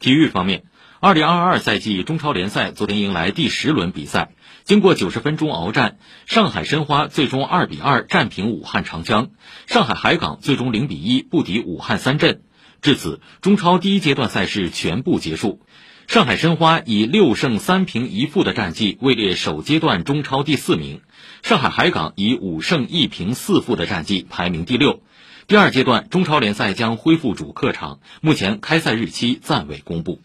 体育方面，二零二二赛季中超联赛昨天迎来第十轮比赛。经过九十分钟鏖战，上海申花最终二比二战平武汉长江，上海海港最终零比一不敌武汉三镇。至此，中超第一阶段赛事全部结束。上海申花以六胜三平一负的战绩位列首阶段中超第四名，上海海港以五胜一平四负的战绩排名第六。第二阶段中超联赛将恢复主客场，目前开赛日期暂未公布。